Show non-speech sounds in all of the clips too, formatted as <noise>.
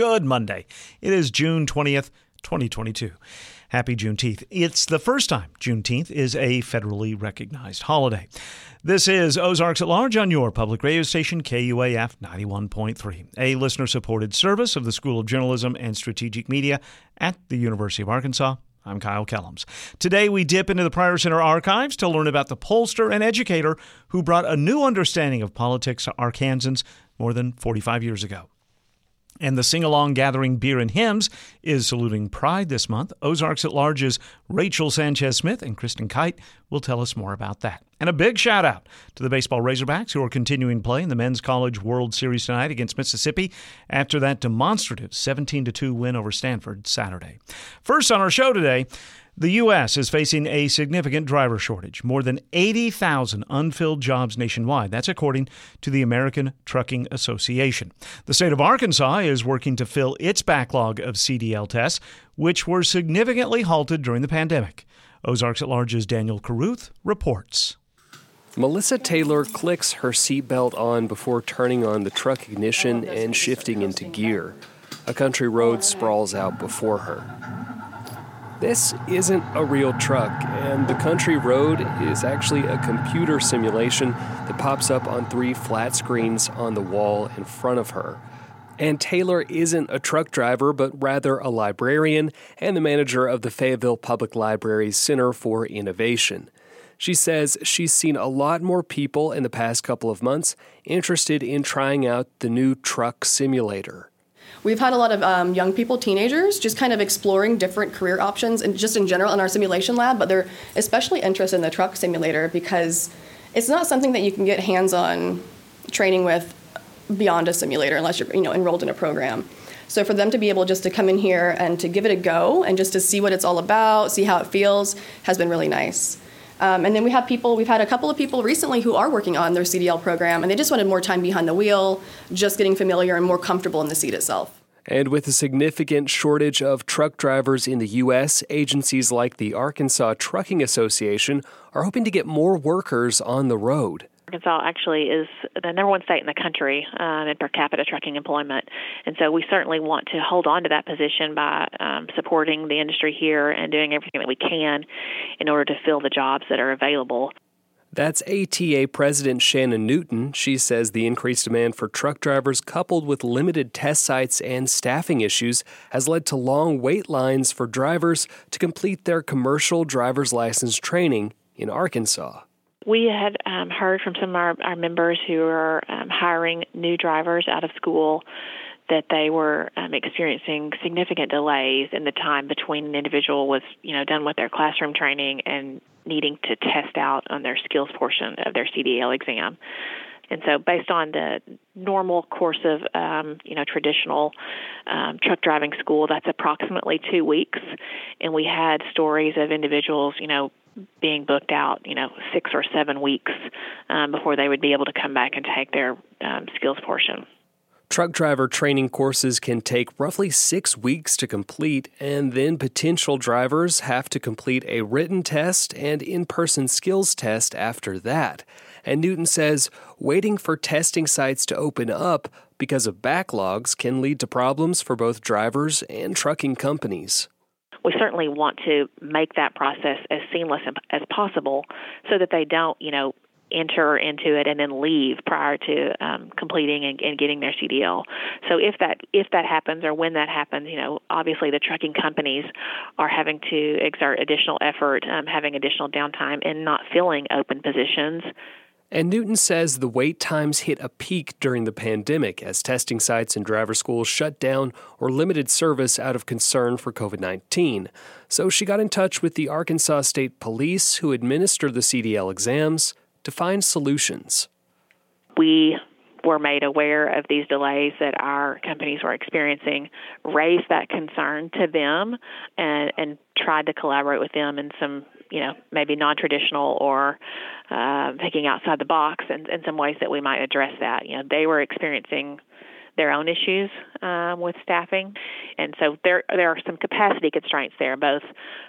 Good Monday. It is June 20th, 2022. Happy Juneteenth. It's the first time Juneteenth is a federally recognized holiday. This is Ozarks at Large on your public radio station, KUAF 91.3, a listener supported service of the School of Journalism and Strategic Media at the University of Arkansas. I'm Kyle Kellams. Today, we dip into the Pryor Center archives to learn about the pollster and educator who brought a new understanding of politics to Arkansans more than 45 years ago. And the sing along gathering Beer and Hymns is saluting Pride this month. Ozarks at Large's Rachel Sanchez Smith and Kristen Kite will tell us more about that. And a big shout out to the baseball Razorbacks who are continuing play in the Men's College World Series tonight against Mississippi after that demonstrative 17 2 win over Stanford Saturday. First on our show today, the U.S. is facing a significant driver shortage, more than 80,000 unfilled jobs nationwide. That's according to the American Trucking Association. The state of Arkansas is working to fill its backlog of CDL tests, which were significantly halted during the pandemic. Ozarks at Large's Daniel Caruth reports. Melissa Taylor clicks her seatbelt on before turning on the truck ignition and shifting into gear. A country road sprawls out before her. This isn't a real truck, and the country road is actually a computer simulation that pops up on three flat screens on the wall in front of her. And Taylor isn't a truck driver, but rather a librarian and the manager of the Fayetteville Public Library's Center for Innovation. She says she's seen a lot more people in the past couple of months interested in trying out the new truck simulator. We've had a lot of um, young people, teenagers, just kind of exploring different career options and just in general in our simulation lab, but they're especially interested in the truck simulator because it's not something that you can get hands on training with beyond a simulator unless you're you know enrolled in a program. So for them to be able just to come in here and to give it a go and just to see what it's all about, see how it feels, has been really nice. Um, and then we have people, we've had a couple of people recently who are working on their CDL program and they just wanted more time behind the wheel, just getting familiar and more comfortable in the seat itself. And with a significant shortage of truck drivers in the U.S., agencies like the Arkansas Trucking Association are hoping to get more workers on the road. Arkansas actually is the number one state in the country um, in per capita trucking employment. And so we certainly want to hold on to that position by um, supporting the industry here and doing everything that we can in order to fill the jobs that are available. That's ATA President Shannon Newton. She says the increased demand for truck drivers, coupled with limited test sites and staffing issues, has led to long wait lines for drivers to complete their commercial driver's license training in Arkansas. We had um, heard from some of our, our members who are um, hiring new drivers out of school that they were um, experiencing significant delays in the time between an individual was, you know, done with their classroom training and needing to test out on their skills portion of their CDL exam. And so, based on the normal course of, um, you know, traditional um, truck driving school, that's approximately two weeks. And we had stories of individuals, you know, being booked out, you know, six or seven weeks um, before they would be able to come back and take their um, skills portion. Truck driver training courses can take roughly six weeks to complete, and then potential drivers have to complete a written test and in person skills test after that. And Newton says waiting for testing sites to open up because of backlogs can lead to problems for both drivers and trucking companies we certainly want to make that process as seamless as possible so that they don't, you know, enter into it and then leave prior to um, completing and, and, getting their CDL. So if that if that happens or when that happens, you know, obviously the trucking companies are having to exert additional effort, um, having additional downtime, and not filling open positions and Newton says the wait times hit a peak during the pandemic as testing sites and driver schools shut down or limited service out of concern for COVID 19. So she got in touch with the Arkansas State Police, who administer the CDL exams, to find solutions. We were made aware of these delays that our companies were experiencing, raised that concern to them, and, and tried to collaborate with them in some you know maybe non-traditional or uh, thinking outside the box and in some ways that we might address that. You know, they were experiencing their own issues um, with staffing, and so there there are some capacity constraints there, both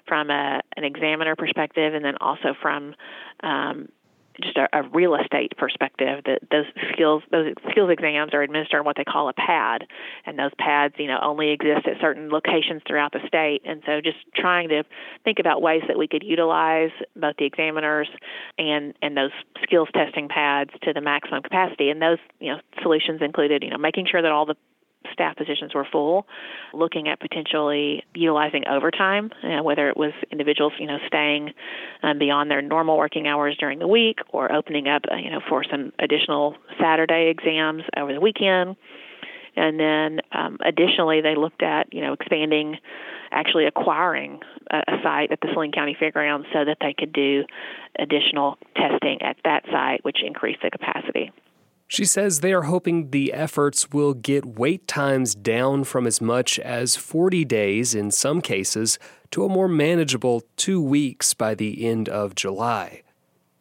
from a, an examiner perspective and then also from um, just a, a, real estate perspective that those skills those skills exams are administered on what they call a pad. And those pads you know only exist at certain locations throughout the state. And so just trying to think about ways that we could utilize both the examiners and and those skills testing pads to the maximum capacity. And those you know solutions included you know making sure that all the staff positions were full, looking at potentially utilizing overtime, uh, whether it was individuals, you know, staying um, beyond their normal working hours during the week or opening up, uh, you know, for some additional Saturday exams over the weekend. And then um, additionally, they looked at, you know, expanding, actually acquiring a, a site at the Saline County Fairgrounds so that they could do additional testing at that site, which increased the capacity. She says they are hoping the efforts will get wait times down from as much as 40 days in some cases to a more manageable two weeks by the end of July.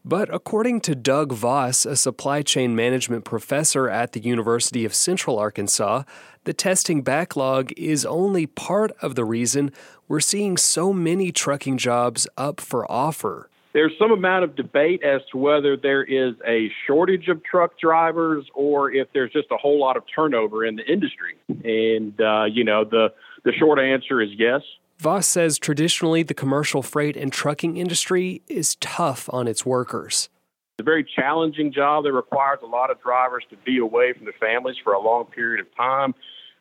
But according to Doug Voss, a supply chain management professor at the University of Central Arkansas, the testing backlog is only part of the reason we're seeing so many trucking jobs up for offer there's some amount of debate as to whether there is a shortage of truck drivers or if there's just a whole lot of turnover in the industry. And, uh, you know, the, the short answer is yes. Voss says traditionally the commercial freight and trucking industry is tough on its workers. It's a very challenging job that requires a lot of drivers to be away from their families for a long period of time.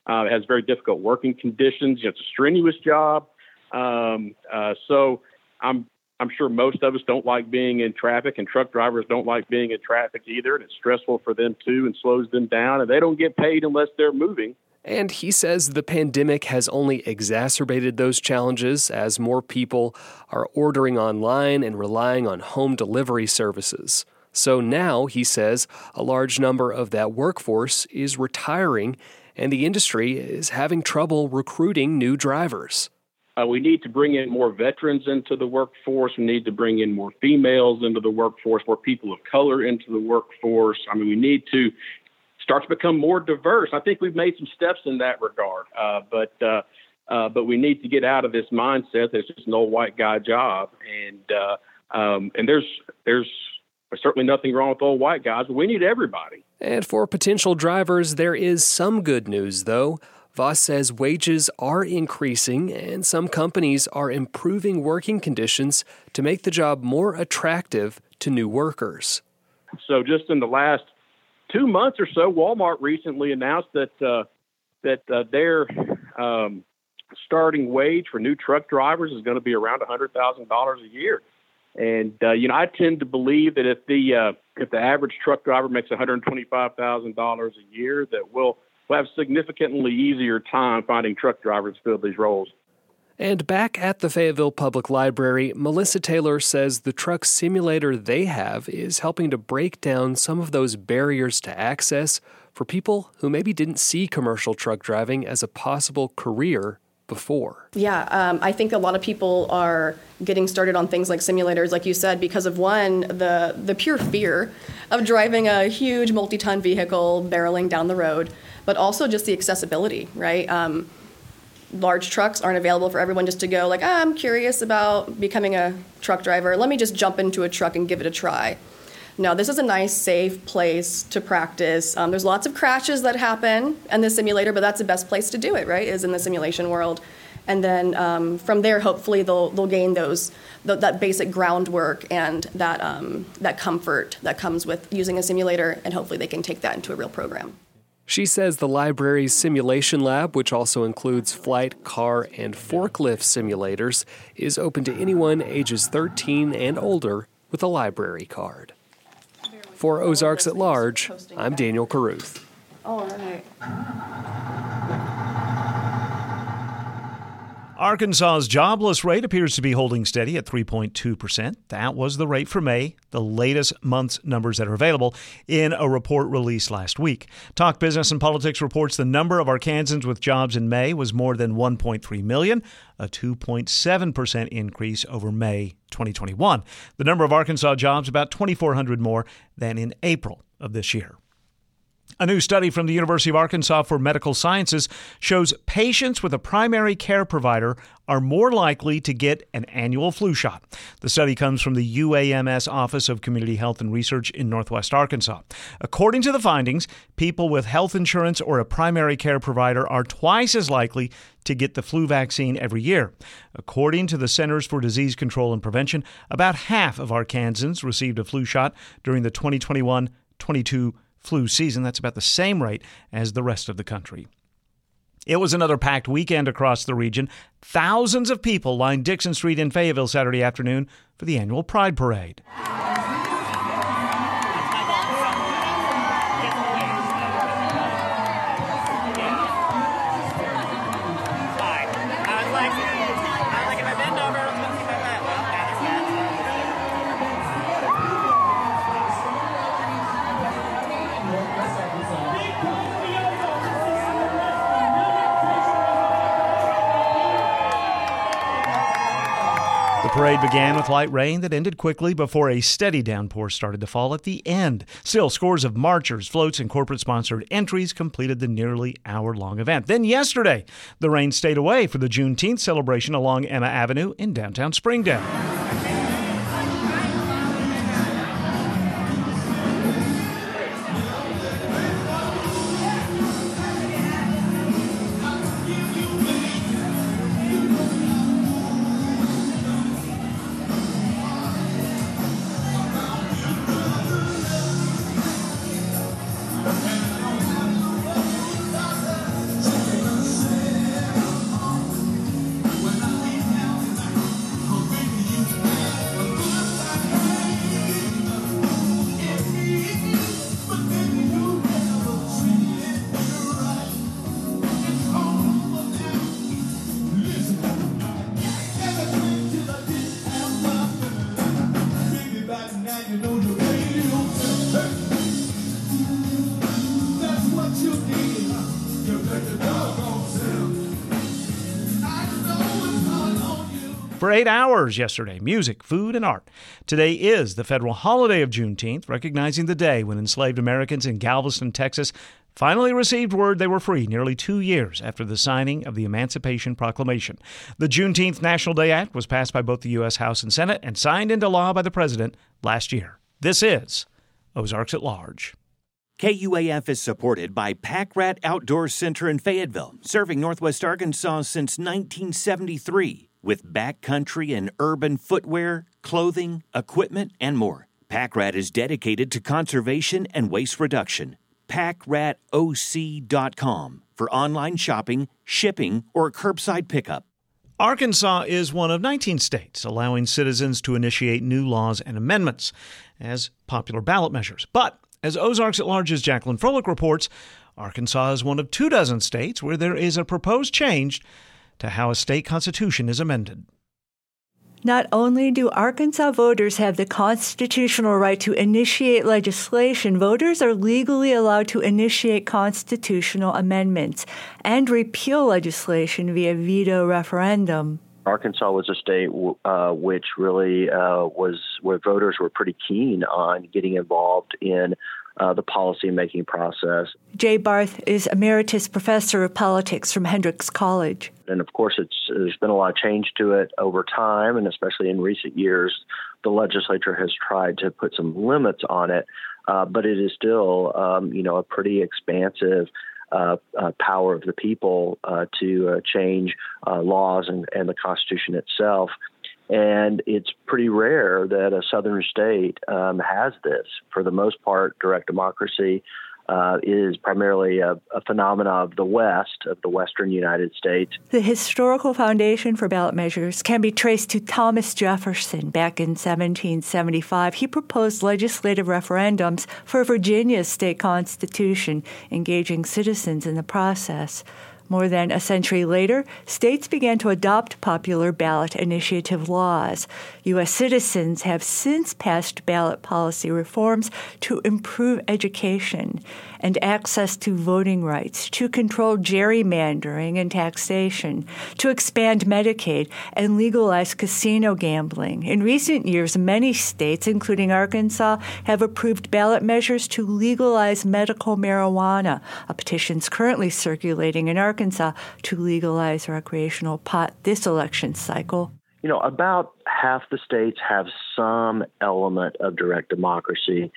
Uh, it has very difficult working conditions. It's a strenuous job. Um, uh, so I'm I'm sure most of us don't like being in traffic, and truck drivers don't like being in traffic either. And it's stressful for them too and slows them down, and they don't get paid unless they're moving. And he says the pandemic has only exacerbated those challenges as more people are ordering online and relying on home delivery services. So now, he says, a large number of that workforce is retiring, and the industry is having trouble recruiting new drivers. Uh, we need to bring in more veterans into the workforce. We need to bring in more females into the workforce, more people of color into the workforce. I mean, we need to start to become more diverse. I think we've made some steps in that regard, uh, but uh, uh, but we need to get out of this mindset that it's just an old white guy job. And uh, um, and there's there's certainly nothing wrong with old white guys, we need everybody. And for potential drivers, there is some good news, though. Voss says wages are increasing and some companies are improving working conditions to make the job more attractive to new workers. So, just in the last two months or so, Walmart recently announced that uh, that uh, their um, starting wage for new truck drivers is going to be around $100,000 a year. And uh, you know, I tend to believe that if the uh, if the average truck driver makes $125,000 a year, that we'll will have significantly easier time finding truck drivers to fill these roles. And back at the Fayetteville Public Library, Melissa Taylor says the truck simulator they have is helping to break down some of those barriers to access for people who maybe didn't see commercial truck driving as a possible career before. Yeah, um, I think a lot of people are getting started on things like simulators, like you said, because of one, the the pure fear of driving a huge multi-ton vehicle barreling down the road but also just the accessibility, right? Um, large trucks aren't available for everyone just to go like, ah, I'm curious about becoming a truck driver. Let me just jump into a truck and give it a try. No, this is a nice, safe place to practice. Um, there's lots of crashes that happen in the simulator, but that's the best place to do it, right? Is in the simulation world, and then um, from there, hopefully, they'll they'll gain those th- that basic groundwork and that um, that comfort that comes with using a simulator, and hopefully, they can take that into a real program. She says the library's simulation lab, which also includes flight, car, and forklift simulators, is open to anyone ages 13 and older with a library card. For Ozarks at Large, I'm Daniel Caruth. All right. Arkansas's jobless rate appears to be holding steady at 3.2%. That was the rate for May, the latest month's numbers that are available in a report released last week. Talk Business and Politics reports the number of Arkansans with jobs in May was more than 1.3 million, a 2.7% increase over May 2021. The number of Arkansas jobs about 2,400 more than in April of this year. A new study from the University of Arkansas for Medical Sciences shows patients with a primary care provider are more likely to get an annual flu shot. The study comes from the UAMS Office of Community Health and Research in Northwest Arkansas. According to the findings, people with health insurance or a primary care provider are twice as likely to get the flu vaccine every year. According to the Centers for Disease Control and Prevention, about half of Arkansans received a flu shot during the 2021 22 flu season. That's about the same rate as the rest of the country. It was another packed weekend across the region. Thousands of people lined Dixon Street in Fayetteville Saturday afternoon for the annual Pride Parade. Began with light rain that ended quickly before a steady downpour started to fall at the end. Still, scores of marchers, floats, and corporate sponsored entries completed the nearly hour long event. Then, yesterday, the rain stayed away for the Juneteenth celebration along Emma Avenue in downtown Springdale. For eight hours yesterday music, food, and art. Today is the federal holiday of Juneteenth, recognizing the day when enslaved Americans in Galveston, Texas, finally received word they were free nearly two years after the signing of the Emancipation Proclamation. The Juneteenth National Day Act was passed by both the U.S. House and Senate and signed into law by the President last year. This is Ozarks at Large. KUAF is supported by Pack Rat Outdoor Center in Fayetteville, serving Northwest Arkansas since 1973 with backcountry and urban footwear, clothing, equipment, and more. PackRat is dedicated to conservation and waste reduction. PackRatOC.com for online shopping, shipping, or curbside pickup. Arkansas is one of 19 states allowing citizens to initiate new laws and amendments as popular ballot measures. But as Ozarks at Large's Jacqueline Froelich reports, Arkansas is one of two dozen states where there is a proposed change to how a state constitution is amended. Not only do Arkansas voters have the constitutional right to initiate legislation, voters are legally allowed to initiate constitutional amendments and repeal legislation via veto referendum. Arkansas was a state uh, which really uh, was where voters were pretty keen on getting involved in uh, the policymaking process. Jay Barth is emeritus professor of politics from Hendrix College. And of course, it's there's been a lot of change to it over time, and especially in recent years, the legislature has tried to put some limits on it. Uh, but it is still, um, you know, a pretty expansive uh, uh, power of the people uh, to uh, change uh, laws and, and, the Constitution itself. And it's pretty rare that a southern state um, has this. For the most part, direct democracy uh, is primarily a, a phenomenon of the West, of the Western United States. The historical foundation for ballot measures can be traced to Thomas Jefferson back in 1775. He proposed legislative referendums for Virginia's state constitution, engaging citizens in the process. More than a century later, states began to adopt popular ballot initiative laws. U.S. citizens have since passed ballot policy reforms to improve education and access to voting rights, to control gerrymandering and taxation, to expand Medicaid, and legalize casino gambling. In recent years, many states, including Arkansas, have approved ballot measures to legalize medical marijuana. A petition is currently circulating in Arkansas to legalize recreational pot this election cycle. You know, about half the states have some element of direct democracy.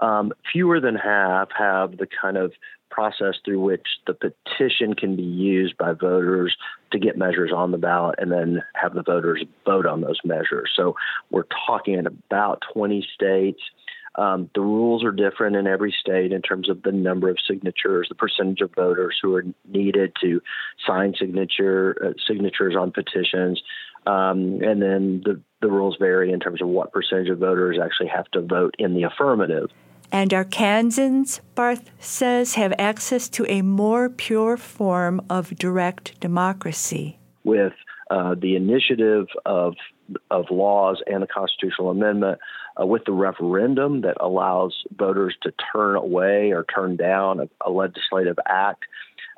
Um, fewer than half have the kind of process through which the petition can be used by voters to get measures on the ballot and then have the voters vote on those measures. So we're talking about 20 states. Um, the rules are different in every state in terms of the number of signatures, the percentage of voters who are needed to sign signature uh, signatures on petitions, um, and then the the rules vary in terms of what percentage of voters actually have to vote in the affirmative. And Arkansans, Barth says, have access to a more pure form of direct democracy. With uh, the initiative of of laws and the constitutional amendment, uh, with the referendum that allows voters to turn away or turn down a, a legislative act,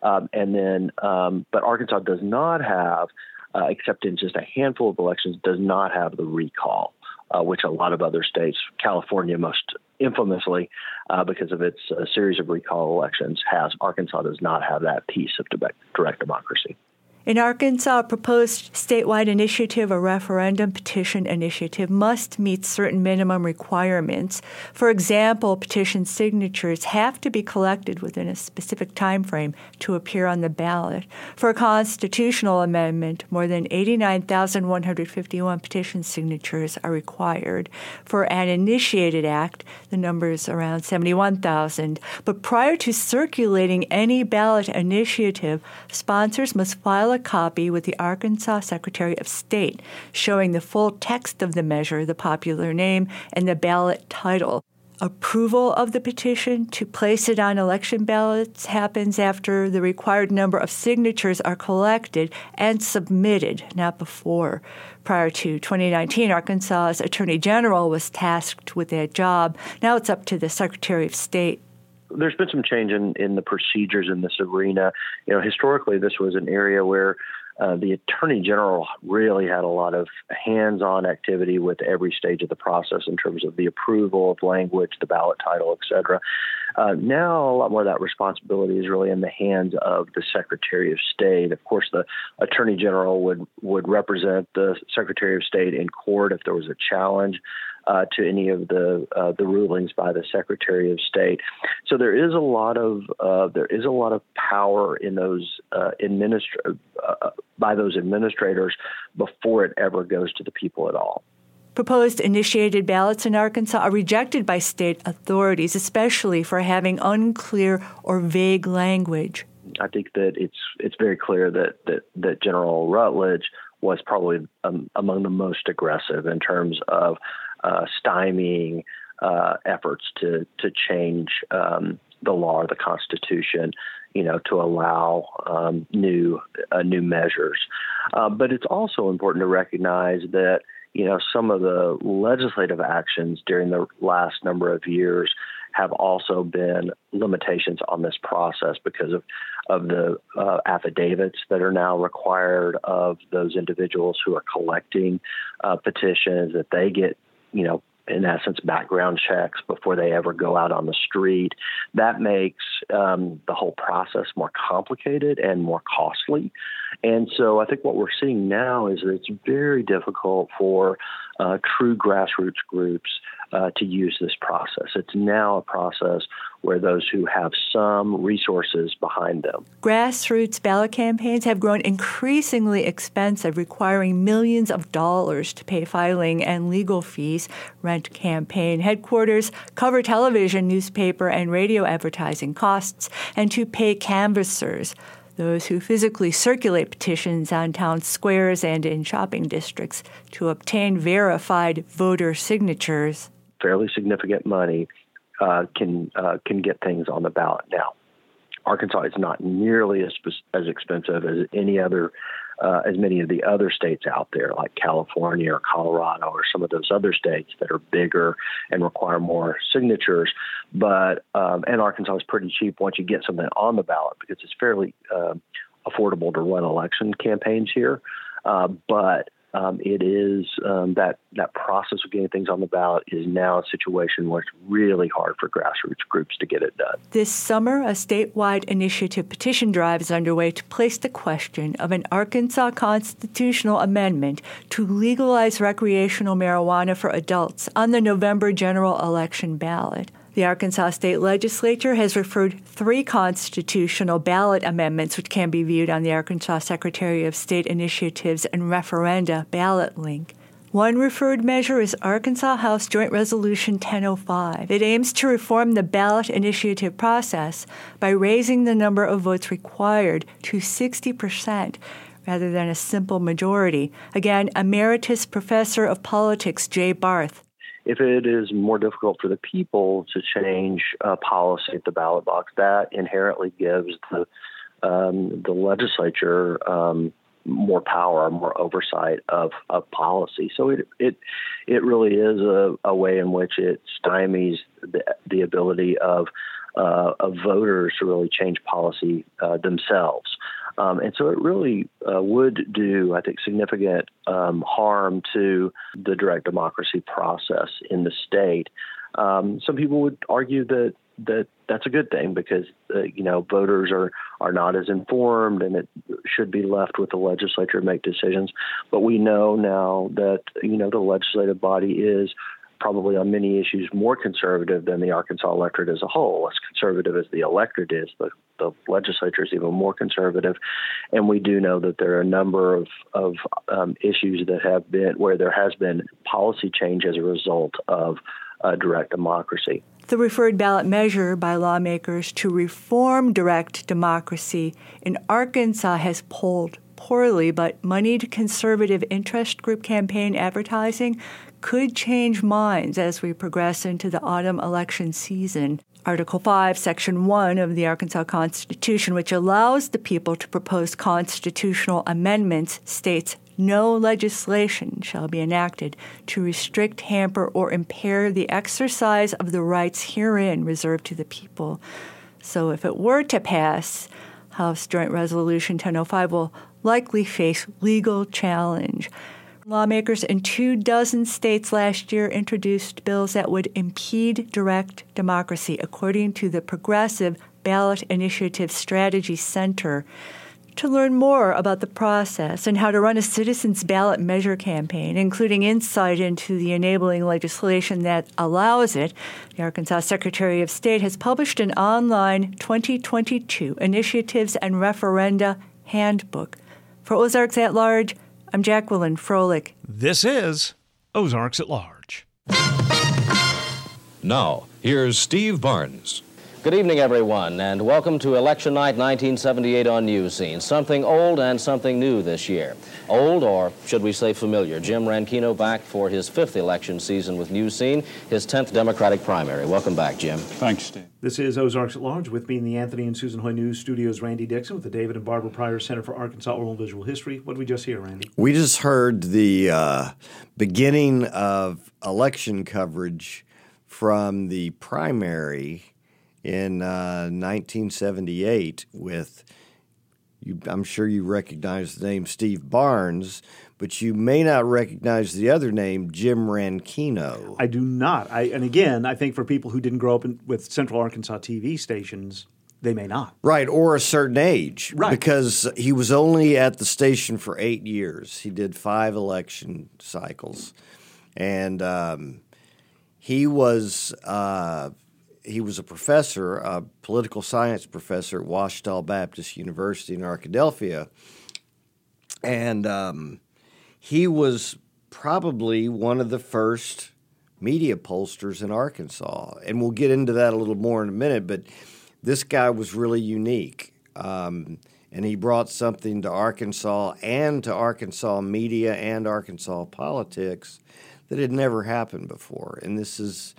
um, and then, um, but Arkansas does not have, uh, except in just a handful of elections, does not have the recall. Uh, which a lot of other states, California most infamously, uh, because of its uh, series of recall elections, has. Arkansas does not have that piece of direct democracy. In Arkansas, a proposed statewide initiative or referendum petition initiative must meet certain minimum requirements. For example, petition signatures have to be collected within a specific time frame to appear on the ballot. For a constitutional amendment, more than 89,151 petition signatures are required. For an initiated act, the number is around 71,000. But prior to circulating any ballot initiative, sponsors must file a copy with the Arkansas Secretary of State showing the full text of the measure, the popular name, and the ballot title. Approval of the petition to place it on election ballots happens after the required number of signatures are collected and submitted, not before. Prior to 2019, Arkansas's Attorney General was tasked with that job. Now it's up to the Secretary of State there's been some change in, in the procedures in this arena. You know, historically, this was an area where uh, the attorney general really had a lot of hands-on activity with every stage of the process in terms of the approval of language, the ballot title, et cetera. Uh, now, a lot more of that responsibility is really in the hands of the Secretary of State. Of course, the Attorney General would would represent the Secretary of State in court if there was a challenge uh, to any of the uh, the rulings by the Secretary of State. So there is a lot of uh, there is a lot of power in those uh, administra- uh, by those administrators before it ever goes to the people at all. Proposed initiated ballots in Arkansas are rejected by state authorities, especially for having unclear or vague language. I think that it's it's very clear that that, that General Rutledge was probably um, among the most aggressive in terms of uh, stymieing uh, efforts to to change um, the law or the Constitution, you know, to allow um, new uh, new measures. Uh, but it's also important to recognize that you know some of the legislative actions during the last number of years have also been limitations on this process because of of the uh, affidavits that are now required of those individuals who are collecting uh, petitions that they get you know, in essence, background checks before they ever go out on the street. That makes um, the whole process more complicated and more costly. And so I think what we're seeing now is that it's very difficult for uh, true grassroots groups uh, to use this process. It's now a process where those who have some resources behind them. Grassroots ballot campaigns have grown increasingly expensive, requiring millions of dollars to pay filing and legal fees, rent campaign headquarters, cover television, newspaper, and radio advertising costs, and to pay canvassers. Those who physically circulate petitions on town squares and in shopping districts to obtain verified voter signatures. Fairly significant money uh, can uh, can get things on the ballot now. Arkansas is not nearly as as expensive as any other uh, as many of the other states out there, like California or Colorado or some of those other states that are bigger and require more signatures. But um, and Arkansas is pretty cheap once you get something on the ballot because it's fairly uh, affordable to run election campaigns here. Uh, but um, it is um, that that process of getting things on the ballot is now a situation where it's really hard for grassroots groups to get it done. This summer, a statewide initiative petition drive is underway to place the question of an Arkansas constitutional amendment to legalize recreational marijuana for adults on the November general election ballot. The Arkansas State Legislature has referred three constitutional ballot amendments, which can be viewed on the Arkansas Secretary of State Initiatives and Referenda ballot link. One referred measure is Arkansas House Joint Resolution 1005. It aims to reform the ballot initiative process by raising the number of votes required to 60% rather than a simple majority. Again, Emeritus Professor of Politics Jay Barth if it is more difficult for the people to change policy at the ballot box, that inherently gives the um, the legislature um, more power, more oversight of, of policy. So it it it really is a, a way in which it stymies the, the ability of uh, of voters to really change policy uh, themselves. Um, and so it really uh, would do, I think, significant um, harm to the direct democracy process in the state. Um, some people would argue that that that's a good thing because uh, you know voters are are not as informed and it should be left with the legislature to make decisions. But we know now that you know the legislative body is probably on many issues more conservative than the Arkansas electorate as a whole. As conservative as the electorate is, the, the legislature is even more conservative. And we do know that there are a number of, of um, issues that have been where there has been policy change as a result of uh, direct democracy. The referred ballot measure by lawmakers to reform direct democracy in Arkansas has polled poorly, but moneyed conservative interest group campaign advertising could change minds as we progress into the autumn election season. Article 5, Section 1 of the Arkansas Constitution, which allows the people to propose constitutional amendments, states no legislation shall be enacted to restrict, hamper, or impair the exercise of the rights herein reserved to the people. So, if it were to pass, House Joint Resolution 1005 will likely face legal challenge. Lawmakers in two dozen states last year introduced bills that would impede direct democracy, according to the Progressive Ballot Initiative Strategy Center. To learn more about the process and how to run a citizens' ballot measure campaign, including insight into the enabling legislation that allows it, the Arkansas Secretary of State has published an online 2022 Initiatives and Referenda Handbook. For Ozarks at Large, I'm Jacqueline Froelich. This is Ozarks at Large. Now, here's Steve Barnes. Good evening, everyone, and welcome to Election Night 1978 on News Scene. Something old and something new this year. Old, or should we say familiar, Jim Ranchino back for his fifth election season with News Scene, his 10th Democratic primary. Welcome back, Jim. Thanks, Steve. This is Ozarks at Large. With me in the Anthony and Susan Hoy News Studios, Randy Dixon with the David and Barbara Pryor Center for Arkansas Oral and Visual History. What did we just hear, Randy? We just heard the uh, beginning of election coverage from the primary in uh, 1978 with, you, I'm sure you recognize the name Steve Barnes, but you may not recognize the other name, Jim Ranchino. I do not. I, and again, I think for people who didn't grow up in, with Central Arkansas TV stations, they may not. Right, or a certain age. Right. Because he was only at the station for eight years. He did five election cycles. And um, he was. Uh, he was a professor, a political science professor at Ouachita Baptist University in Arkadelphia, and um, he was probably one of the first media pollsters in Arkansas. And we'll get into that a little more in a minute, but this guy was really unique. Um, and he brought something to Arkansas and to Arkansas media and Arkansas politics that had never happened before. And this is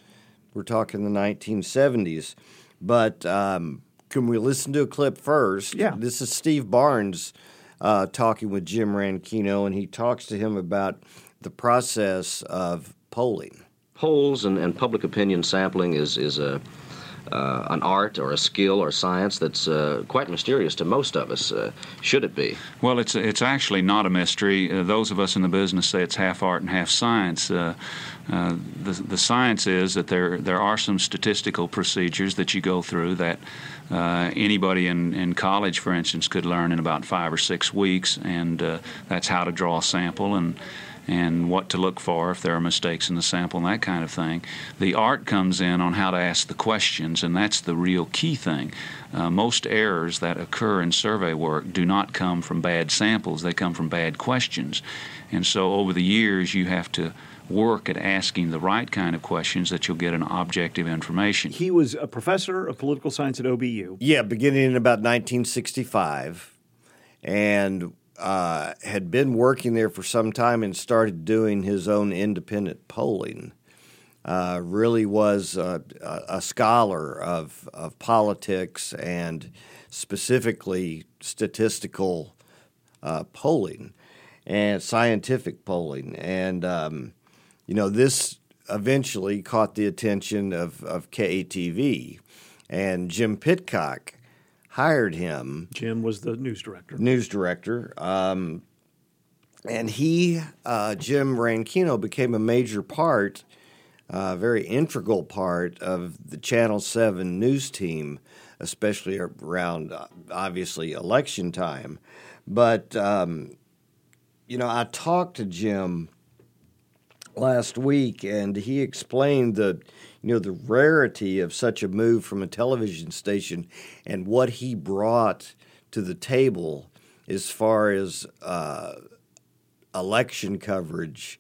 we're talking the 1970s. But um, can we listen to a clip first? Yeah. This is Steve Barnes uh, talking with Jim Ranchino, and he talks to him about the process of polling. Polls and, and public opinion sampling is, is a, uh, an art or a skill or science that's uh, quite mysterious to most of us. Uh, should it be? Well, it's it's actually not a mystery. Uh, those of us in the business say it's half art and half science. Uh, uh, the the science is that there there are some statistical procedures that you go through that. anybody in, in college, for instance, could learn in about five or six weeks, and that's how to draw a sample and and what to look for if there are mistakes in the sample and that kind of thing. The art comes in on how to ask the questions, and that's the real key thing. Uh, most errors that occur in survey work do not come from bad samples, they come from bad questions. And so over the years, you have to work at asking the right kind of questions that you'll get an objective information. He was a professor of political science at OBU. Yeah, beginning in about 1965. And uh, had been working there for some time and started doing his own independent polling. Uh, really was a, a, scholar of, of politics and specifically statistical uh, polling and scientific polling. And, um, you know, this eventually caught the attention of, of KATV. And Jim Pitcock hired him. Jim was the news director. News director. Um, and he, uh, Jim Ranchino, became a major part, a uh, very integral part of the Channel 7 news team, especially around, uh, obviously, election time. But, um, you know, I talked to Jim last week, and he explained the you know the rarity of such a move from a television station and what he brought to the table as far as uh, election coverage.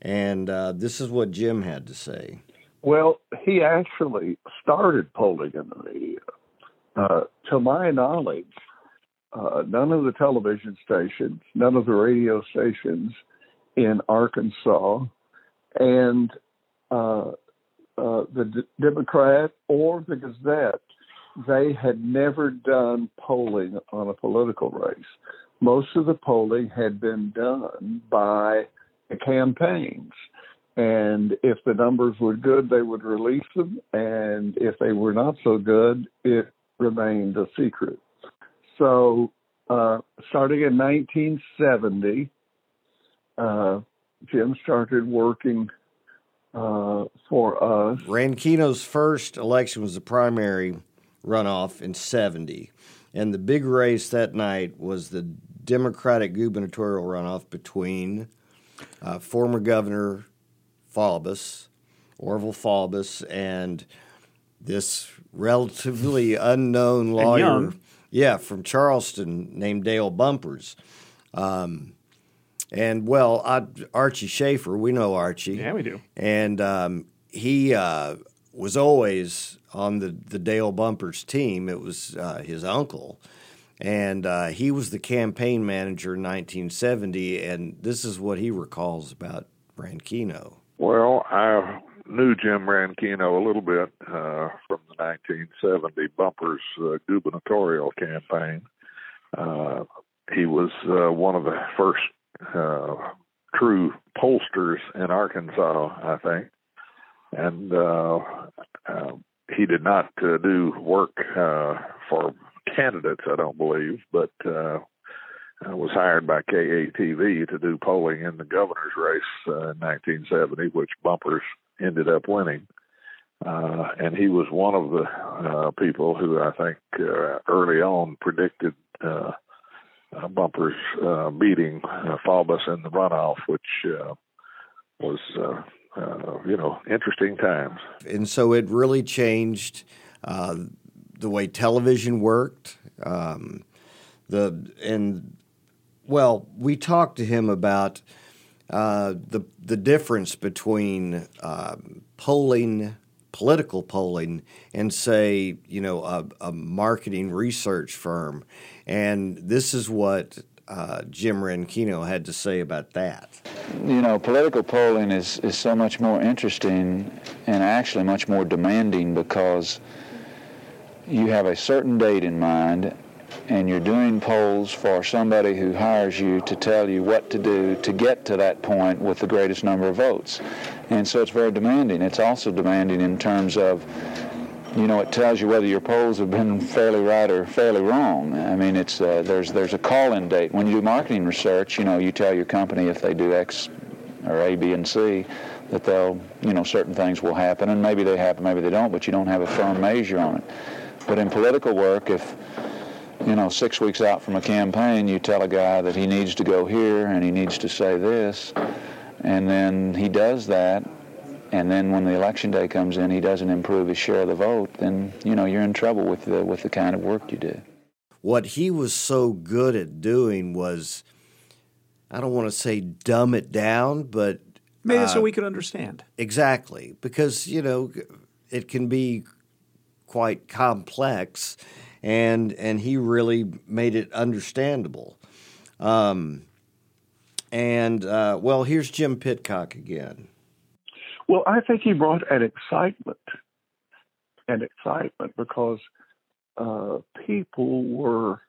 And uh, this is what Jim had to say. Well, he actually started polling in the media. Uh, to my knowledge, uh, none of the television stations, none of the radio stations in Arkansas, and uh, uh, the D- Democrat or the Gazette, they had never done polling on a political race. Most of the polling had been done by the campaigns. And if the numbers were good, they would release them. And if they were not so good, it remained a secret. So, uh, starting in 1970, uh, Jim started working uh, for us. Ranchino's first election was the primary runoff in 70. And the big race that night was the Democratic gubernatorial runoff between uh, former Governor Faubus, Orville Faubus, and this relatively unknown lawyer. Yeah, from Charleston named Dale Bumpers. Um, and well, I, Archie Schaffer, we know Archie. Yeah, we do. And um, he uh, was always on the, the Dale Bumpers team. It was uh, his uncle. And uh, he was the campaign manager in 1970. And this is what he recalls about Ranchino. Well, I knew Jim Ranchino a little bit uh, from the 1970 Bumpers uh, gubernatorial campaign. Uh, he was one of the first uh, true pollsters in Arkansas, I think. And uh, uh, he did not uh, do work uh, for candidates, I don't believe, but uh, was hired by KATV to do polling in the governor's race uh, in 1970, which Bumpers ended up winning. Uh, and he was one of the uh, people who I think uh, early on predicted uh, uh, bumpers uh, beating uh, Faubus in the runoff, which uh, was uh, uh, you know interesting times. And so it really changed uh, the way television worked. Um, the and well, we talked to him about uh, the the difference between um, polling political polling and say, you know, a, a marketing research firm. And this is what uh, Jim Ranchino had to say about that. You know, political polling is, is so much more interesting and actually much more demanding because you have a certain date in mind and you're doing polls for somebody who hires you to tell you what to do to get to that point with the greatest number of votes. And so it's very demanding. It's also demanding in terms of, you know, it tells you whether your polls have been fairly right or fairly wrong. I mean, it's uh, there's there's a call-in date. When you do marketing research, you know, you tell your company if they do X or A, B, and C, that they'll, you know, certain things will happen, and maybe they happen, maybe they don't, but you don't have a firm measure on it. But in political work, if you know, six weeks out from a campaign, you tell a guy that he needs to go here and he needs to say this, and then he does that, and then when the election day comes in, he doesn't improve his share of the vote, then you know you're in trouble with the with the kind of work you do. What he was so good at doing was, I don't want to say dumb it down, but made it uh, so we could understand exactly because you know it can be quite complex and and he really made it understandable. Um, and uh, well, here's Jim Pitcock again. Well, I think he brought an excitement, an excitement because uh, people were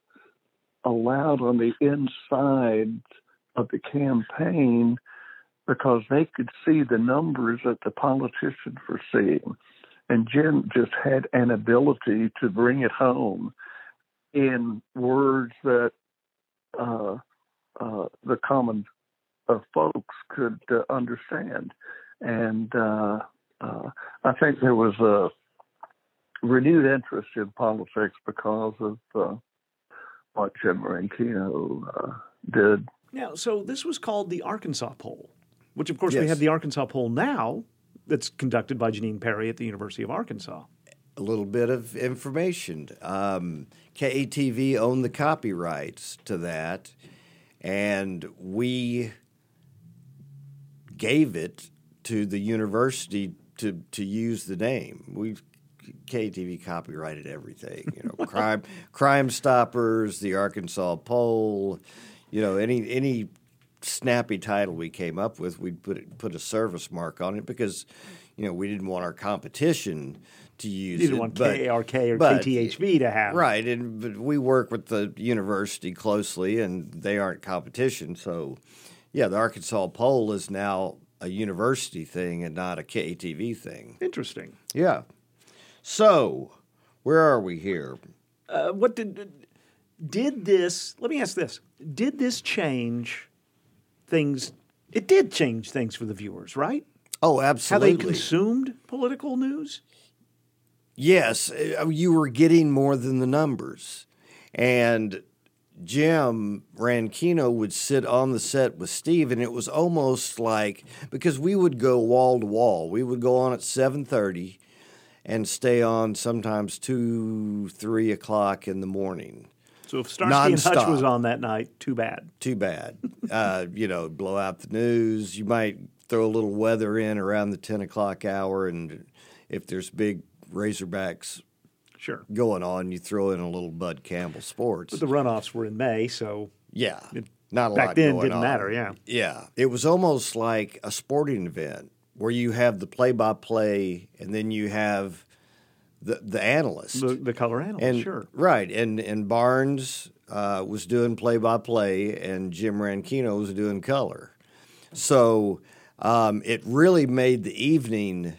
allowed on the inside of the campaign because they could see the numbers that the politicians were seeing. And Jim just had an ability to bring it home in words that uh, uh, the common uh, folks could uh, understand. And uh, uh, I think there was a renewed interest in politics because of what Jim Ranchino did. Now, so this was called the Arkansas poll, which of course we have the Arkansas poll now that's conducted by Janine Parry at the University of Arkansas. A little bit of information. Um, KATV owned the copyrights to that, and we gave it to the university to to use the name. We KATV copyrighted everything. You know, crime <laughs> Crime Stoppers, the Arkansas Poll. You know, any any snappy title we came up with, we'd put it, put a service mark on it because you know we didn't want our competition to use You didn't it. want but- KARK or but- KTHV to have. Right, and but we work with the university closely, and they aren't competition. So, yeah, the Arkansas poll is now a university thing and not a KATV thing. Interesting. Yeah. So, where are we here? Uh, what did did this? Let me ask this: Did this change things? It did change things for the viewers, right? Oh, absolutely. How they consumed political news. Yes, uh, you were getting more than the numbers. And Jim Ranchino would sit on the set with Steve, and it was almost like because we would go wall to wall. We would go on at seven thirty and stay on sometimes two, three o'clock in the morning. So if Starsky and Hutch was on that night, too bad. Too bad. <laughs> uh, you know, blow out the news. You might throw a little weather in around the ten o'clock hour, and if there's big Razorbacks Sure. going on, you throw in a little Bud Campbell sports. But the runoffs were in May, so yeah, it- not a back then didn't on. matter. Yeah. Yeah, it was almost like a sporting event where you have the play-by-play, and then you have the the analyst, The, the color analyst, and sure. right, and and Barnes uh, was doing play-by-play, and Jim Ranchino was doing color. So um, it really made the evening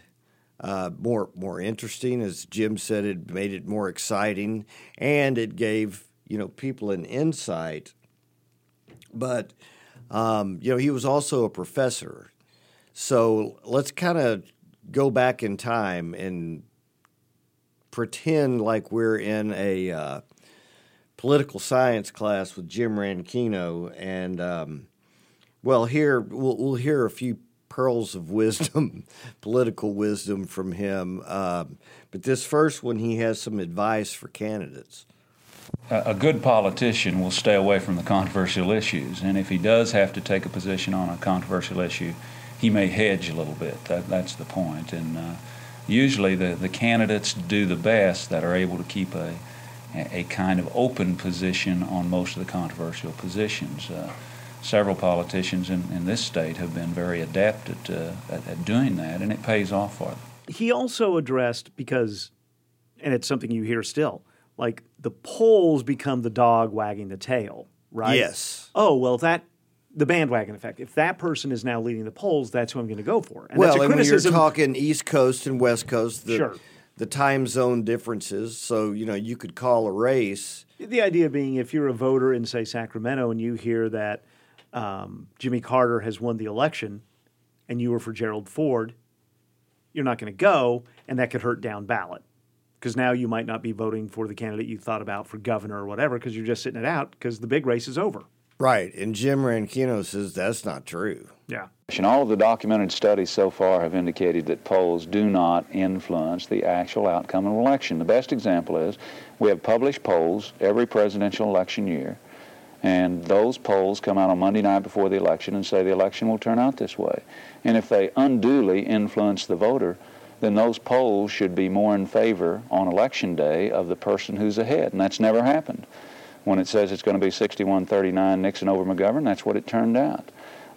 uh, more more interesting, as Jim said. It made it more exciting, and it gave you know people an insight. But um, you know, he was also a professor. So let's kind of go back in time and pretend like we're in a uh, political science class with Jim Ranchino, and um, well, here we'll, we'll hear a few pearls of wisdom, <laughs> political wisdom from him. Um, but this first one, he has some advice for candidates. A a good politician will stay away from the controversial issues, and if he does have to take a position on a controversial issue, he may hedge a little bit. That, that's the point. And uh, usually, the, the candidates do the best that are able to keep a, a kind of open position on most of the controversial positions. Uh, several politicians in, in this state have been very adept at, uh, at, at doing that, and it pays off for them. He also addressed because and it's something you hear still. Like the polls become the dog wagging the tail, right? Yes. Oh well, that the bandwagon effect. If that person is now leading the polls, that's who I'm going to go for. And well, that's a and when you're criticism. talking East Coast and West Coast, the, Sure. the time zone differences. So you know you could call a race. The idea being, if you're a voter in, say, Sacramento, and you hear that um, Jimmy Carter has won the election, and you were for Gerald Ford, you're not going to go, and that could hurt down ballot because now you might not be voting for the candidate you thought about for governor or whatever because you're just sitting it out because the big race is over. Right, and Jim Ranchino says that's not true. Yeah. And all of the documented studies so far have indicated that polls do not influence the actual outcome of an election. The best example is we have published polls every presidential election year, and those polls come out on Monday night before the election and say the election will turn out this way. And if they unduly influence the voter, then those polls should be more in favor on election day of the person who's ahead, and that's never happened. When it says it's going to be 61-39 Nixon over McGovern, that's what it turned out.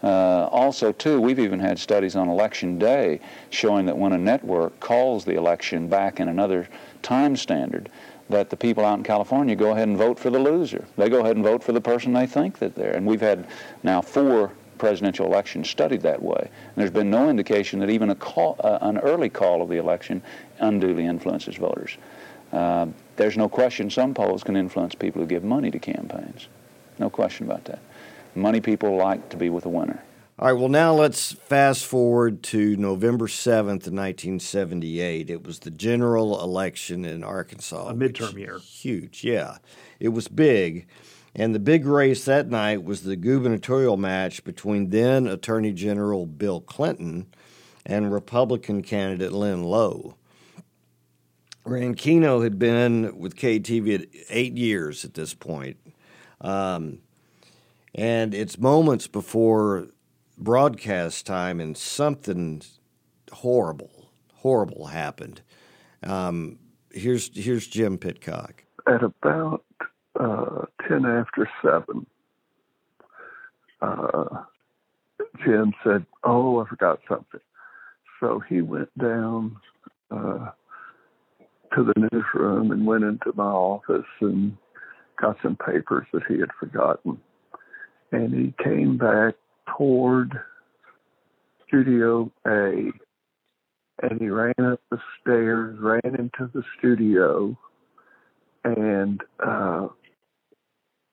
Uh, also, too, we've even had studies on election day showing that when a network calls the election back in another time standard, that the people out in California go ahead and vote for the loser. They go ahead and vote for the person they think that they're. And we've had now four presidential elections studied that way. And there's been no indication that even a call, uh, an early call of the election unduly influences voters. Uh, there's no question some polls can influence people who give money to campaigns. No question about that. Money people like to be with a winner. All right, well, now let's fast forward to November 7th, 1978. It was the general election in Arkansas. A midterm year. Huge, yeah. It was big. And the big race that night was the gubernatorial match between then Attorney General Bill Clinton and Republican candidate Lynn Lowe. Ranchino had been with KTV at eight years at this point. Um, and it's moments before broadcast time, and something horrible, horrible happened. Um, here's here's Jim Pitcock. At about uh, 10 after 7, uh, Jim said, Oh, I forgot something. So he went down uh, to the newsroom and went into my office and got some papers that he had forgotten. And he came back toward Studio A and he ran up the stairs, ran into the studio, and uh,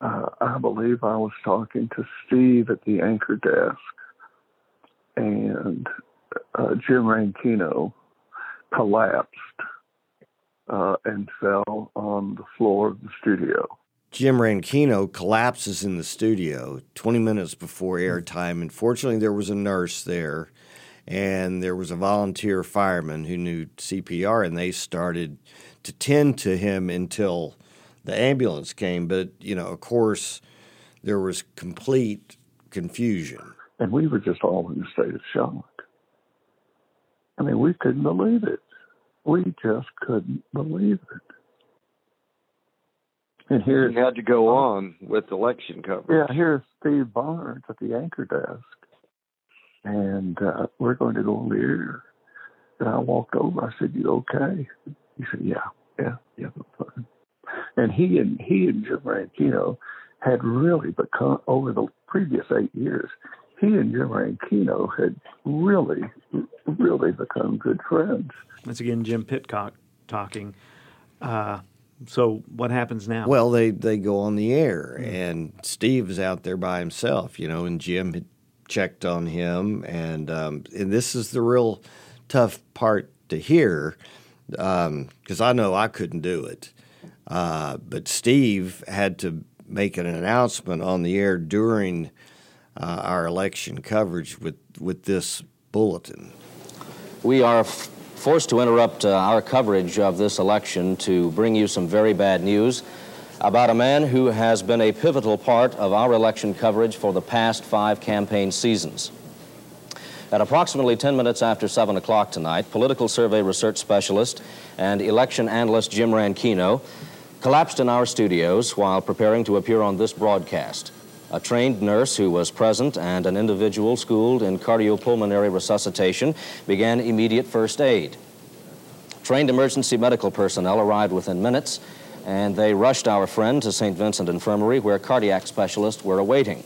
uh, I believe I was talking to Steve at the anchor desk, and uh, Jim Ranchino collapsed uh, and fell on the floor of the studio. Jim Ranchino collapses in the studio 20 minutes before airtime. And fortunately, there was a nurse there, and there was a volunteer fireman who knew CPR, and they started to tend to him until the ambulance came. But, you know, of course, there was complete confusion. And we were just all in a state of shock. I mean, we couldn't believe it. We just couldn't believe it. And here you had to go on with election coverage. Yeah, here's Steve Barnes at the anchor desk, and uh, we're going to go on the air. And I walked over. I said, "You okay?" He said, "Yeah, yeah, yeah, I'm fine." And he and he and Jim Ranchino had really become over the previous eight years. He and Jim Ranchino had really, really become good friends. Once again Jim Pitcock talking. Uh, so what happens now? Well, they, they go on the air, and Steve is out there by himself, you know, and Jim had checked on him, and um, and this is the real tough part to hear because I know I couldn't do it, uh, but Steve had to make an announcement on the air during uh, our election coverage with with this bulletin. We are f- forced to interrupt uh, our coverage of this election to bring you some very bad news about a man who has been a pivotal part of our election coverage for the past five campaign seasons. At approximately 10 minutes after 7 o'clock tonight, political survey research specialist and election analyst Jim Ranchino collapsed in our studios while preparing to appear on this broadcast. A trained nurse who was present and an individual schooled in cardiopulmonary resuscitation began immediate first aid. Trained emergency medical personnel arrived within minutes, and they rushed our friend to St. Vincent Infirmary, where cardiac specialists were awaiting.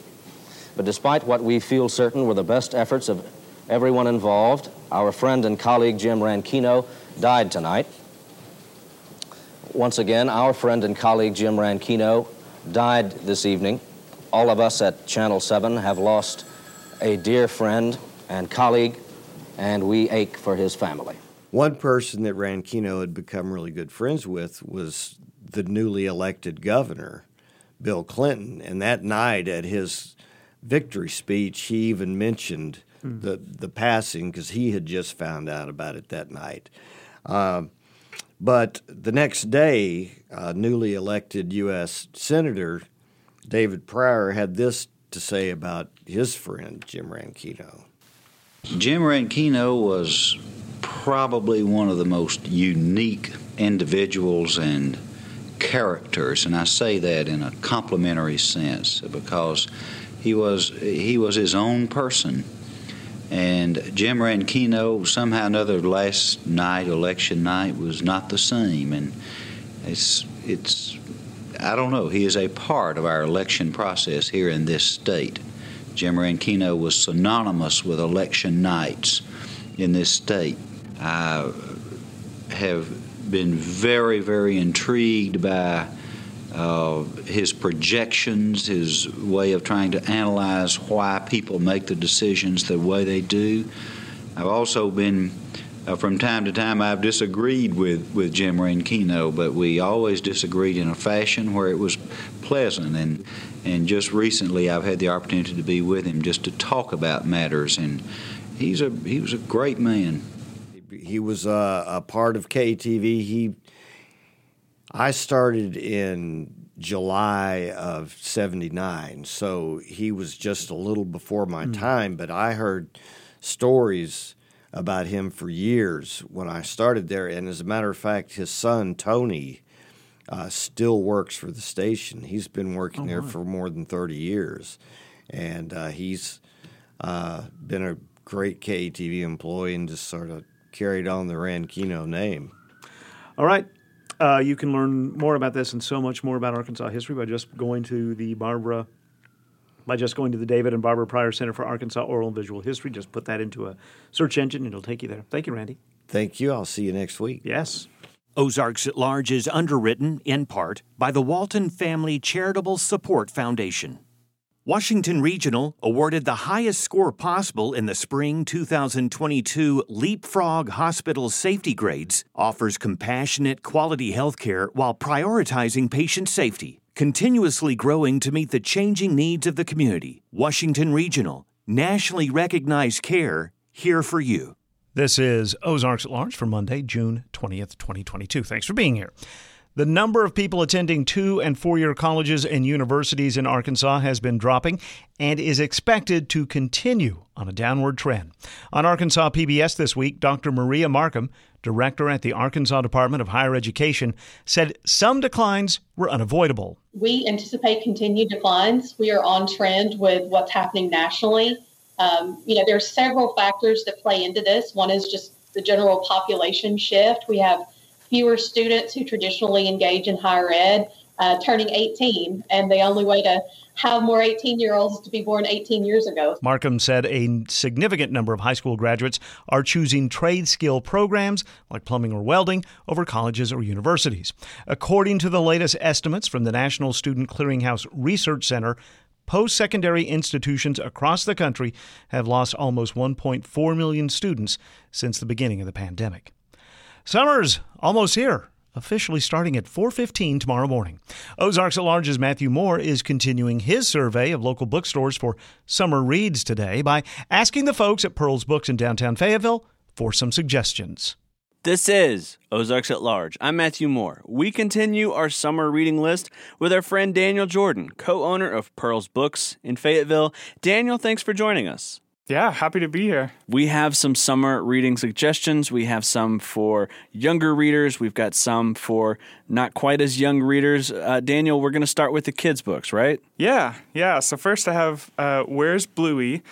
But despite what we feel certain were the best efforts of everyone involved, our friend and colleague Jim Ranchino died tonight. Once again, our friend and colleague Jim Ranchino died this evening. All of us at Channel 7 have lost a dear friend and colleague, and we ache for his family. One person that Ranchino had become really good friends with was the newly elected governor, Bill Clinton. And that night at his victory speech, he even mentioned mm. the, the passing because he had just found out about it that night. Um, but the next day, uh, newly elected U.S. Senator David Pryor had this to say about his friend, Jim Ranchino. Jim Ranchino was probably one of the most unique individuals and characters, and I say that in a complimentary sense because he was he was his own person. And Jim Ranchino, somehow or another, last night, election night, was not the same. And it's it's I don't know. He is a part of our election process here in this state. Jim Ranchino was synonymous with election nights in this state. I have been very, very intrigued by uh, his projections, his way of trying to analyze why people make the decisions the way they do. I've also been, uh, from time to time, I've disagreed with, with Jim Ranchino, but we always disagreed in a fashion where it was pleasant. And, and just recently, I've had the opportunity to be with him just to talk about matters. And he's a, he was a great man. He was a, a part of KTV. He I started in July of 79, so he was just a little before my mm. time, but I heard stories about him for years when I started there. And as a matter of fact, his son, Tony, uh, still works for the station. He's been working oh, there for more than 30 years. And uh, he's uh, been a great KATV employee and just sort of carried on the Ranchino name. All right. Uh, you can learn more about this and so much more about Arkansas history by just going to the Barbara, by just going to the David and Barbara Pryor Center for Arkansas Oral and Visual History. Just put that into a search engine and it'll take you there. Thank you, Randy. Thank you. I'll see you next week. Yes. Ozarks at Large is underwritten, in part, by the Walton Family Charitable Support Foundation. Washington Regional, awarded the highest score possible in the spring 2022 Leapfrog Hospital Safety Grades, offers compassionate, quality health care while prioritizing patient safety, continuously growing to meet the changing needs of the community. Washington Regional, nationally recognized care, here for you. This is Ozarks at Large for Monday, June 20th, 2022. Thanks for being here. The number of people attending two and four year colleges and universities in Arkansas has been dropping and is expected to continue on a downward trend. On Arkansas PBS this week, Dr. Maria Markham, director at the Arkansas Department of Higher Education, said some declines were unavoidable. We anticipate continued declines. We are on trend with what's happening nationally. Um, you know, there are several factors that play into this. One is just the general population shift. We have fewer students who traditionally engage in higher ed uh, turning 18, and the only way to have more 18 year olds is to be born 18 years ago. Markham said a significant number of high school graduates are choosing trade skill programs like plumbing or welding over colleges or universities. According to the latest estimates from the National Student Clearinghouse Research Center, post secondary institutions across the country have lost almost 1.4 million students since the beginning of the pandemic. Summer's almost here officially starting at 4:15 tomorrow morning. Ozarks at Large's Matthew Moore is continuing his survey of local bookstores for summer reads today by asking the folks at Pearl's Books in downtown Fayetteville for some suggestions. This is Ozarks at Large. I'm Matthew Moore. We continue our summer reading list with our friend Daniel Jordan, co-owner of Pearl's Books in Fayetteville. Daniel, thanks for joining us. Yeah, happy to be here. We have some summer reading suggestions. We have some for younger readers. We've got some for not quite as young readers. Uh, Daniel, we're going to start with the kids' books, right? Yeah, yeah. So, first I have uh, Where's Bluey?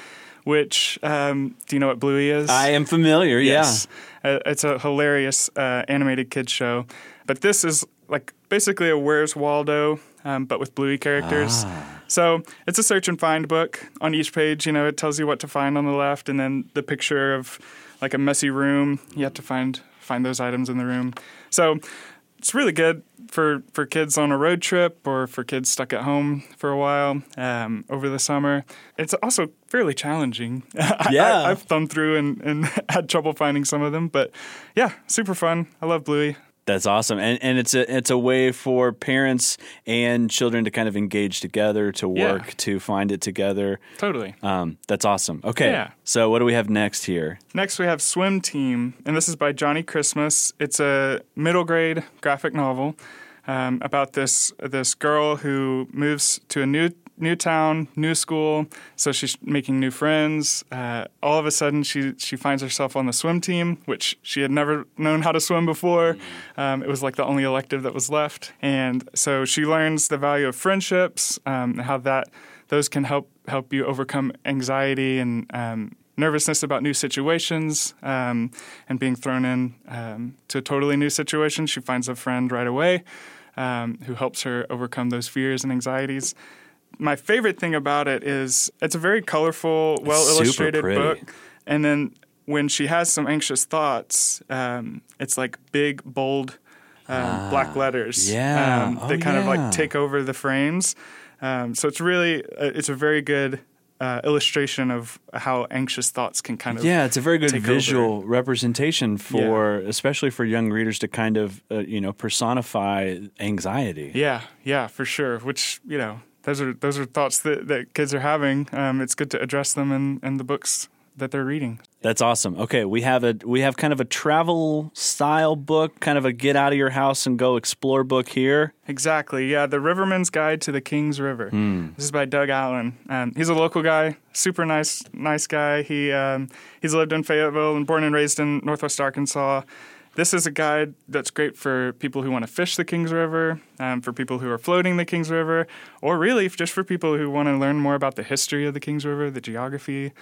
which um, do you know what Bluey is? I am familiar. Yes. Uh, it's a hilarious uh, animated kids show, but this is like basically a Where's Waldo, um, but with Bluey characters. Ah. So it's a search and find book. On each page, you know, it tells you what to find on the left, and then the picture of like a messy room. You have to find find those items in the room. So it's really good for for kids on a road trip or for kids stuck at home for a while um, over the summer. It's also fairly challenging. <laughs> Yeah. I, have thumbed through and, and <laughs> had trouble finding some of them, but yeah, super fun. I love Bluey. That's awesome, and and it's a it's a way for parents and children to kind of engage together, to Yeah. work, to find it together. Totally. Um, that's awesome. Okay, Yeah. so what do we have next here? Next, we have Swim Team, and this is by Johnny Christmas. It's a middle grade graphic novel um, about this this girl who moves to a new new town, new school. So she's making new friends. Uh, all of a sudden, she she finds herself on the swim team, which she had never known how to swim before. Um, it was like the only elective that was left, and so she learns the value of friendships, um, how that those can help help you overcome anxiety and um, nervousness about new situations um, and being thrown in um, to a totally new situation. She finds a friend right away um, who helps her overcome those fears and anxieties. My favorite thing about it is it's a very colorful, well illustrated book. And then when she has some anxious thoughts, um, it's like big, bold um, black letters Ah, yeah. um, Oh, that kind of like take over the frames. Um, so it's really, uh, it's a very good uh, illustration of how anxious thoughts can kind of Yeah, it's a very good take over. visual representation for, especially for young readers to kind of, uh, you know, personify anxiety. Yeah, yeah, for sure. Which you know, those are those are thoughts that, that kids are having. Um, it's good to address them in, in the books that they're reading. That's awesome. Okay, we have a we have kind of a travel style book, kind of a get out of your house and go explore book here. Exactly. Yeah, the Riverman's Guide to the Kings River. Hmm. This is by Doug Allen. Um, he's a local guy, super nice, nice guy. He um, he's lived in Fayetteville and born and raised in Northwest Arkansas. This is a guide that's great for people who want to fish the Kings River, um, for people who are floating the Kings River, or really just for people who want to learn more about the history of the Kings River, the geography.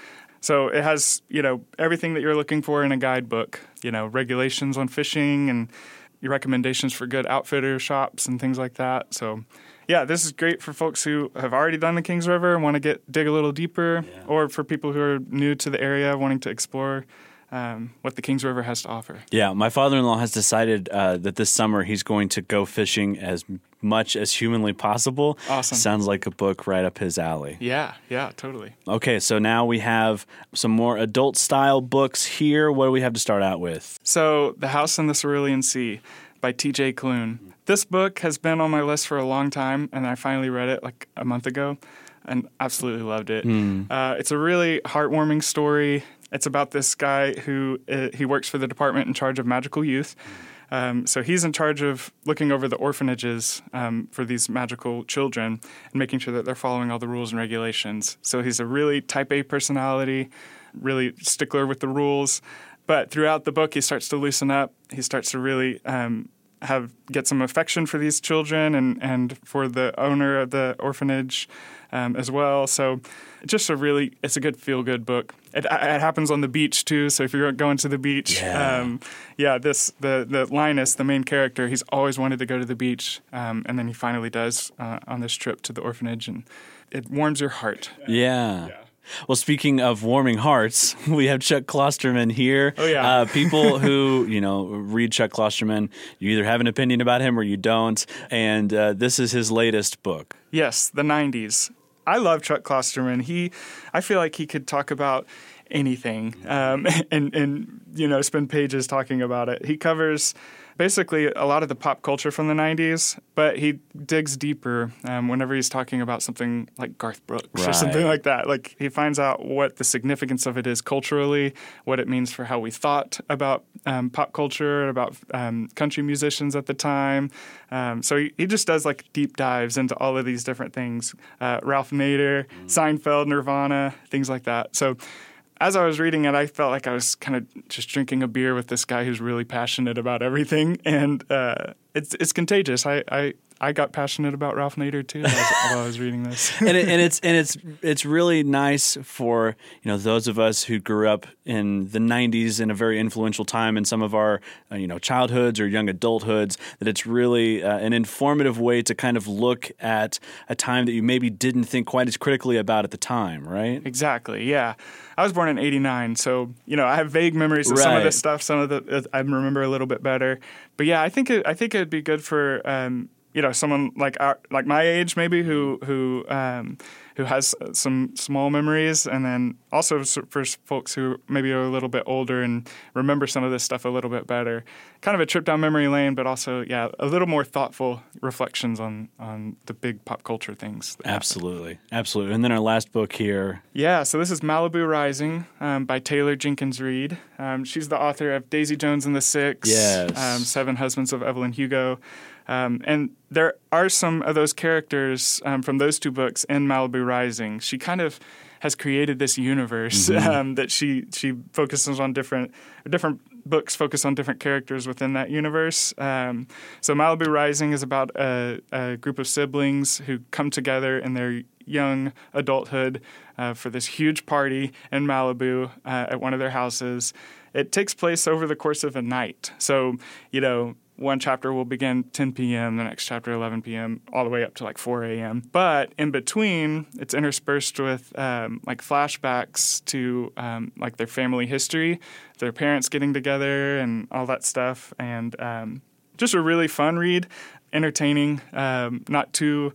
So it has, you know, everything that you're looking for in a guidebook. You know, regulations on fishing and your recommendations for good outfitter shops and things like that. So, yeah, this is great for folks who have already done the Kings River and want to get dig a little deeper, or for people who are new to the area wanting to explore um, what the Kings River has to offer. Yeah, my father in law has decided uh, that this summer he's going to go fishing as much as humanly possible. Awesome. Sounds like a book right up his alley. Yeah, yeah, totally. Okay, so now we have some more adult style books here. What do we have to start out with? So, The House in the Cerulean Sea by T.J. Klune. This book has been on my list for a long time, and I finally read it like a month ago and absolutely loved it. Hmm. Uh, it's a really heartwarming story. It's about this guy who uh, he works for the department in charge of magical youth. Um, so he's in charge of looking over the orphanages um, for these magical children and making sure that they're following all the rules and regulations. So he's a really type A personality, really stickler with the rules. But throughout the book, he starts to loosen up. He starts to really um, have get some affection for these children and and for the owner of the orphanage um, as well. So just a really it's a good feel good book. It, it happens on the beach too. So if you're going to the beach, Yeah. um, yeah, this the the Linus, the main character, he's always wanted to go to the beach, um, and then he finally does uh, on this trip to the orphanage, and it warms your heart. Yeah. Well, speaking of warming hearts, <laughs> we have Chuck Klosterman here. Oh, yeah. Uh, people <laughs> who, you know, read Chuck Klosterman, you either have an opinion about him or you don't. And uh, this is his latest book. Yes, the '90s. I love Chuck Klosterman. He, I feel like he could talk about anything, um, <laughs> and and you know spend pages talking about it. He covers basically a lot of the pop culture from the '90s, but he digs deeper um, whenever he's talking about something like Garth Brooks or something like that. Like he finds out what the significance of it is culturally, what it means for how we thought about um, pop culture, about um, country musicians at the time. Um, so he, he just does like deep dives into all of these different things. Uh, Ralph Nader, Seinfeld, Nirvana, things like that. So as I was reading it, I felt like I was kind of just drinking a beer with this guy who's really passionate about everything, and uh, it's it's contagious. I, I I got passionate about Ralph Nader too while I was reading this. <laughs> and, it, and it's and it's it's really nice for you know those of us who grew up in the '90s in a very influential time in some of our uh, you know childhoods or young adulthoods. That it's really uh, an informative way to kind of look at a time that you maybe didn't think quite as critically about at the time, right? Exactly. Yeah, I was born in '89, so you know I have vague memories of right. some of this stuff. Some of the I remember a little bit better. But yeah, I think it, I think it'd be good for um, you know someone like our, like my age maybe who who um, who has some small memories, and then also for folks who maybe are a little bit older and remember some of this stuff a little bit better. Kind of a trip down memory lane, but also yeah, a little more thoughtful reflections on on the big pop culture things. Absolutely, happen. absolutely. And then our last book here. Yeah, so this is Malibu Rising um, by Taylor Jenkins Reid. Um, she's the author of Daisy Jones and the Six, yes. um, Seven Husbands of Evelyn Hugo. Um, and there are some of those characters um, from those two books in Malibu Rising. She kind of has created this universe mm-hmm. <laughs> um, that she she focuses on different different books focus on different characters within that universe. Um, so Malibu Rising is about a, a, group of siblings who come together in their young adulthood uh, for this huge party in Malibu uh, at one of their houses. It takes place over the course of a night. So, you know, one chapter will begin 10 p.m., the next chapter 11 p.m., all the way up to like 4 a.m. But in between, it's interspersed with um, like flashbacks to um, like their family history, their parents getting together, and all that stuff. And um, just a really fun read, entertaining, um, not too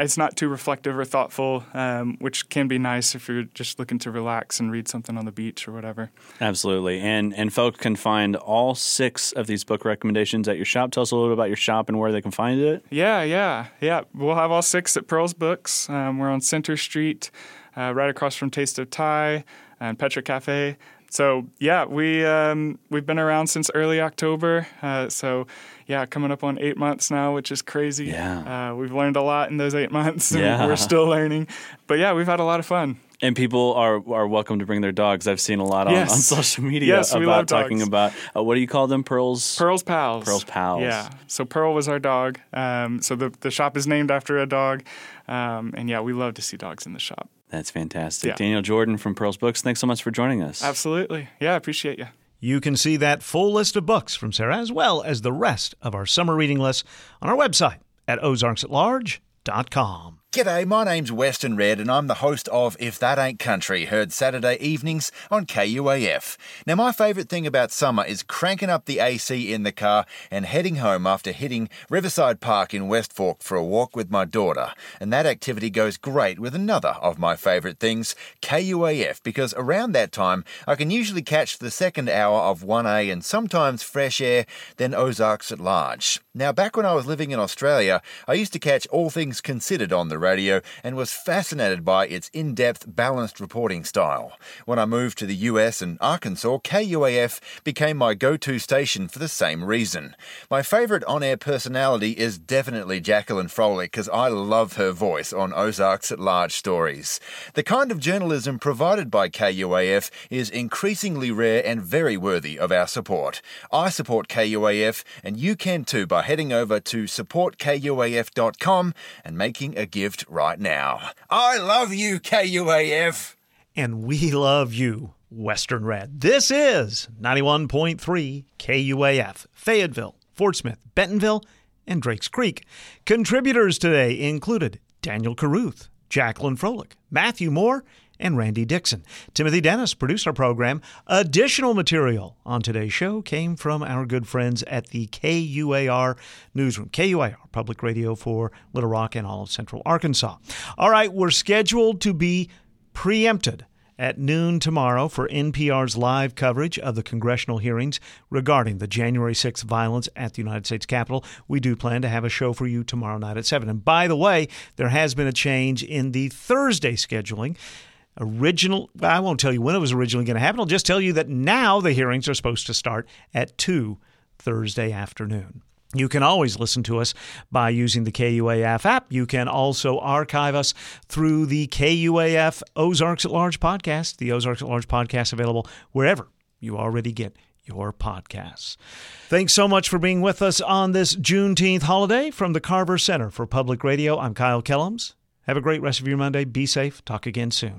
it's not too reflective or thoughtful, um, which can be nice if you're just looking to relax and read something on the beach or whatever. Absolutely, and and folks can find all six of these book recommendations at your shop. Tell us a little bit about your shop and where they can find it. Yeah, yeah, yeah. We'll have all six at Pearl's Books. Um, we're on Center Street, uh, right across from Taste of Thai and Petra Cafe. So yeah, we um, we've been around since early October. Uh, so yeah, coming up on eight months now, which is crazy. Yeah, uh, we've learned a lot in those eight months. Yeah, we're still learning. But yeah, we've had a lot of fun. And people are are welcome to bring their dogs. I've seen a lot on, yes. on social media yes, about talking about uh, what do you call them? Pearls. Pearls pals. Pearls pals. Yeah. So Pearl was our dog. Um, so the the shop is named after a dog. Um, and yeah, we love to see dogs in the shop. That's fantastic. Yeah. Daniel Jordan from Pearls Books. Thanks so much for joining us. Absolutely. Yeah, I appreciate you. You can see that full list of books from Sarah as well as the rest of our summer reading list on our website at ozarksatlarge.com. G'day, my name's Weston Red, and I'm the host of If That Ain't Country, heard Saturday evenings on KUAF. Now, my favourite thing about summer is cranking up the AC in the car and heading home after hitting Riverside Park in West Fork for a walk with my daughter. And that activity goes great with another of my favourite things, KUAF, because around that time I can usually catch the second hour of 1A and sometimes fresh air, then Ozarks at large. Now, back when I was living in Australia, I used to catch All Things Considered on the radio and was fascinated by its in depth, balanced reporting style. When I moved to the US and Arkansas, KUAF became my go to station for the same reason. My favourite on air personality is definitely Jacqueline Froelich because I love her voice on Ozarks at Large stories. The kind of journalism provided by KUAF is increasingly rare and very worthy of our support. I support KUAF, and you can too by heading over to supportkuaf.com and making a gift right now. I love you, KUAF. And we love you, Weston Red. This is 91.3 KUAF, Fayetteville, Fort Smith, Bentonville, and Drakes Creek. Contributors today included Daniel Caruth, Jacqueline Froelich, Matthew Moore, and Randy Dixon. Timothy Dennis produced our program. Additional material on today's show came from our good friends at the KUAR newsroom. KUAR, public radio for Little Rock and all of central Arkansas. All right, we're scheduled to be preempted at noon tomorrow for NPR's live coverage of the congressional hearings regarding the January 6th violence at the United States Capitol. We do plan to have a show for you tomorrow night at 7. And by the way, there has been a change in the Thursday scheduling original I won't tell you when it was originally going to happen. I'll just tell you that now the hearings are supposed to start at 2 Thursday afternoon. You can always listen to us by using the KUAF app. You can also archive us through the KUAF Ozarks at Large podcast, the Ozarks at Large podcast available wherever you already get your podcasts. Thanks so much for being with us on this Juneteenth holiday from the Carver Center for Public Radio. I'm Kyle Kellams. Have a great rest of your Monday. Be safe. Talk again soon.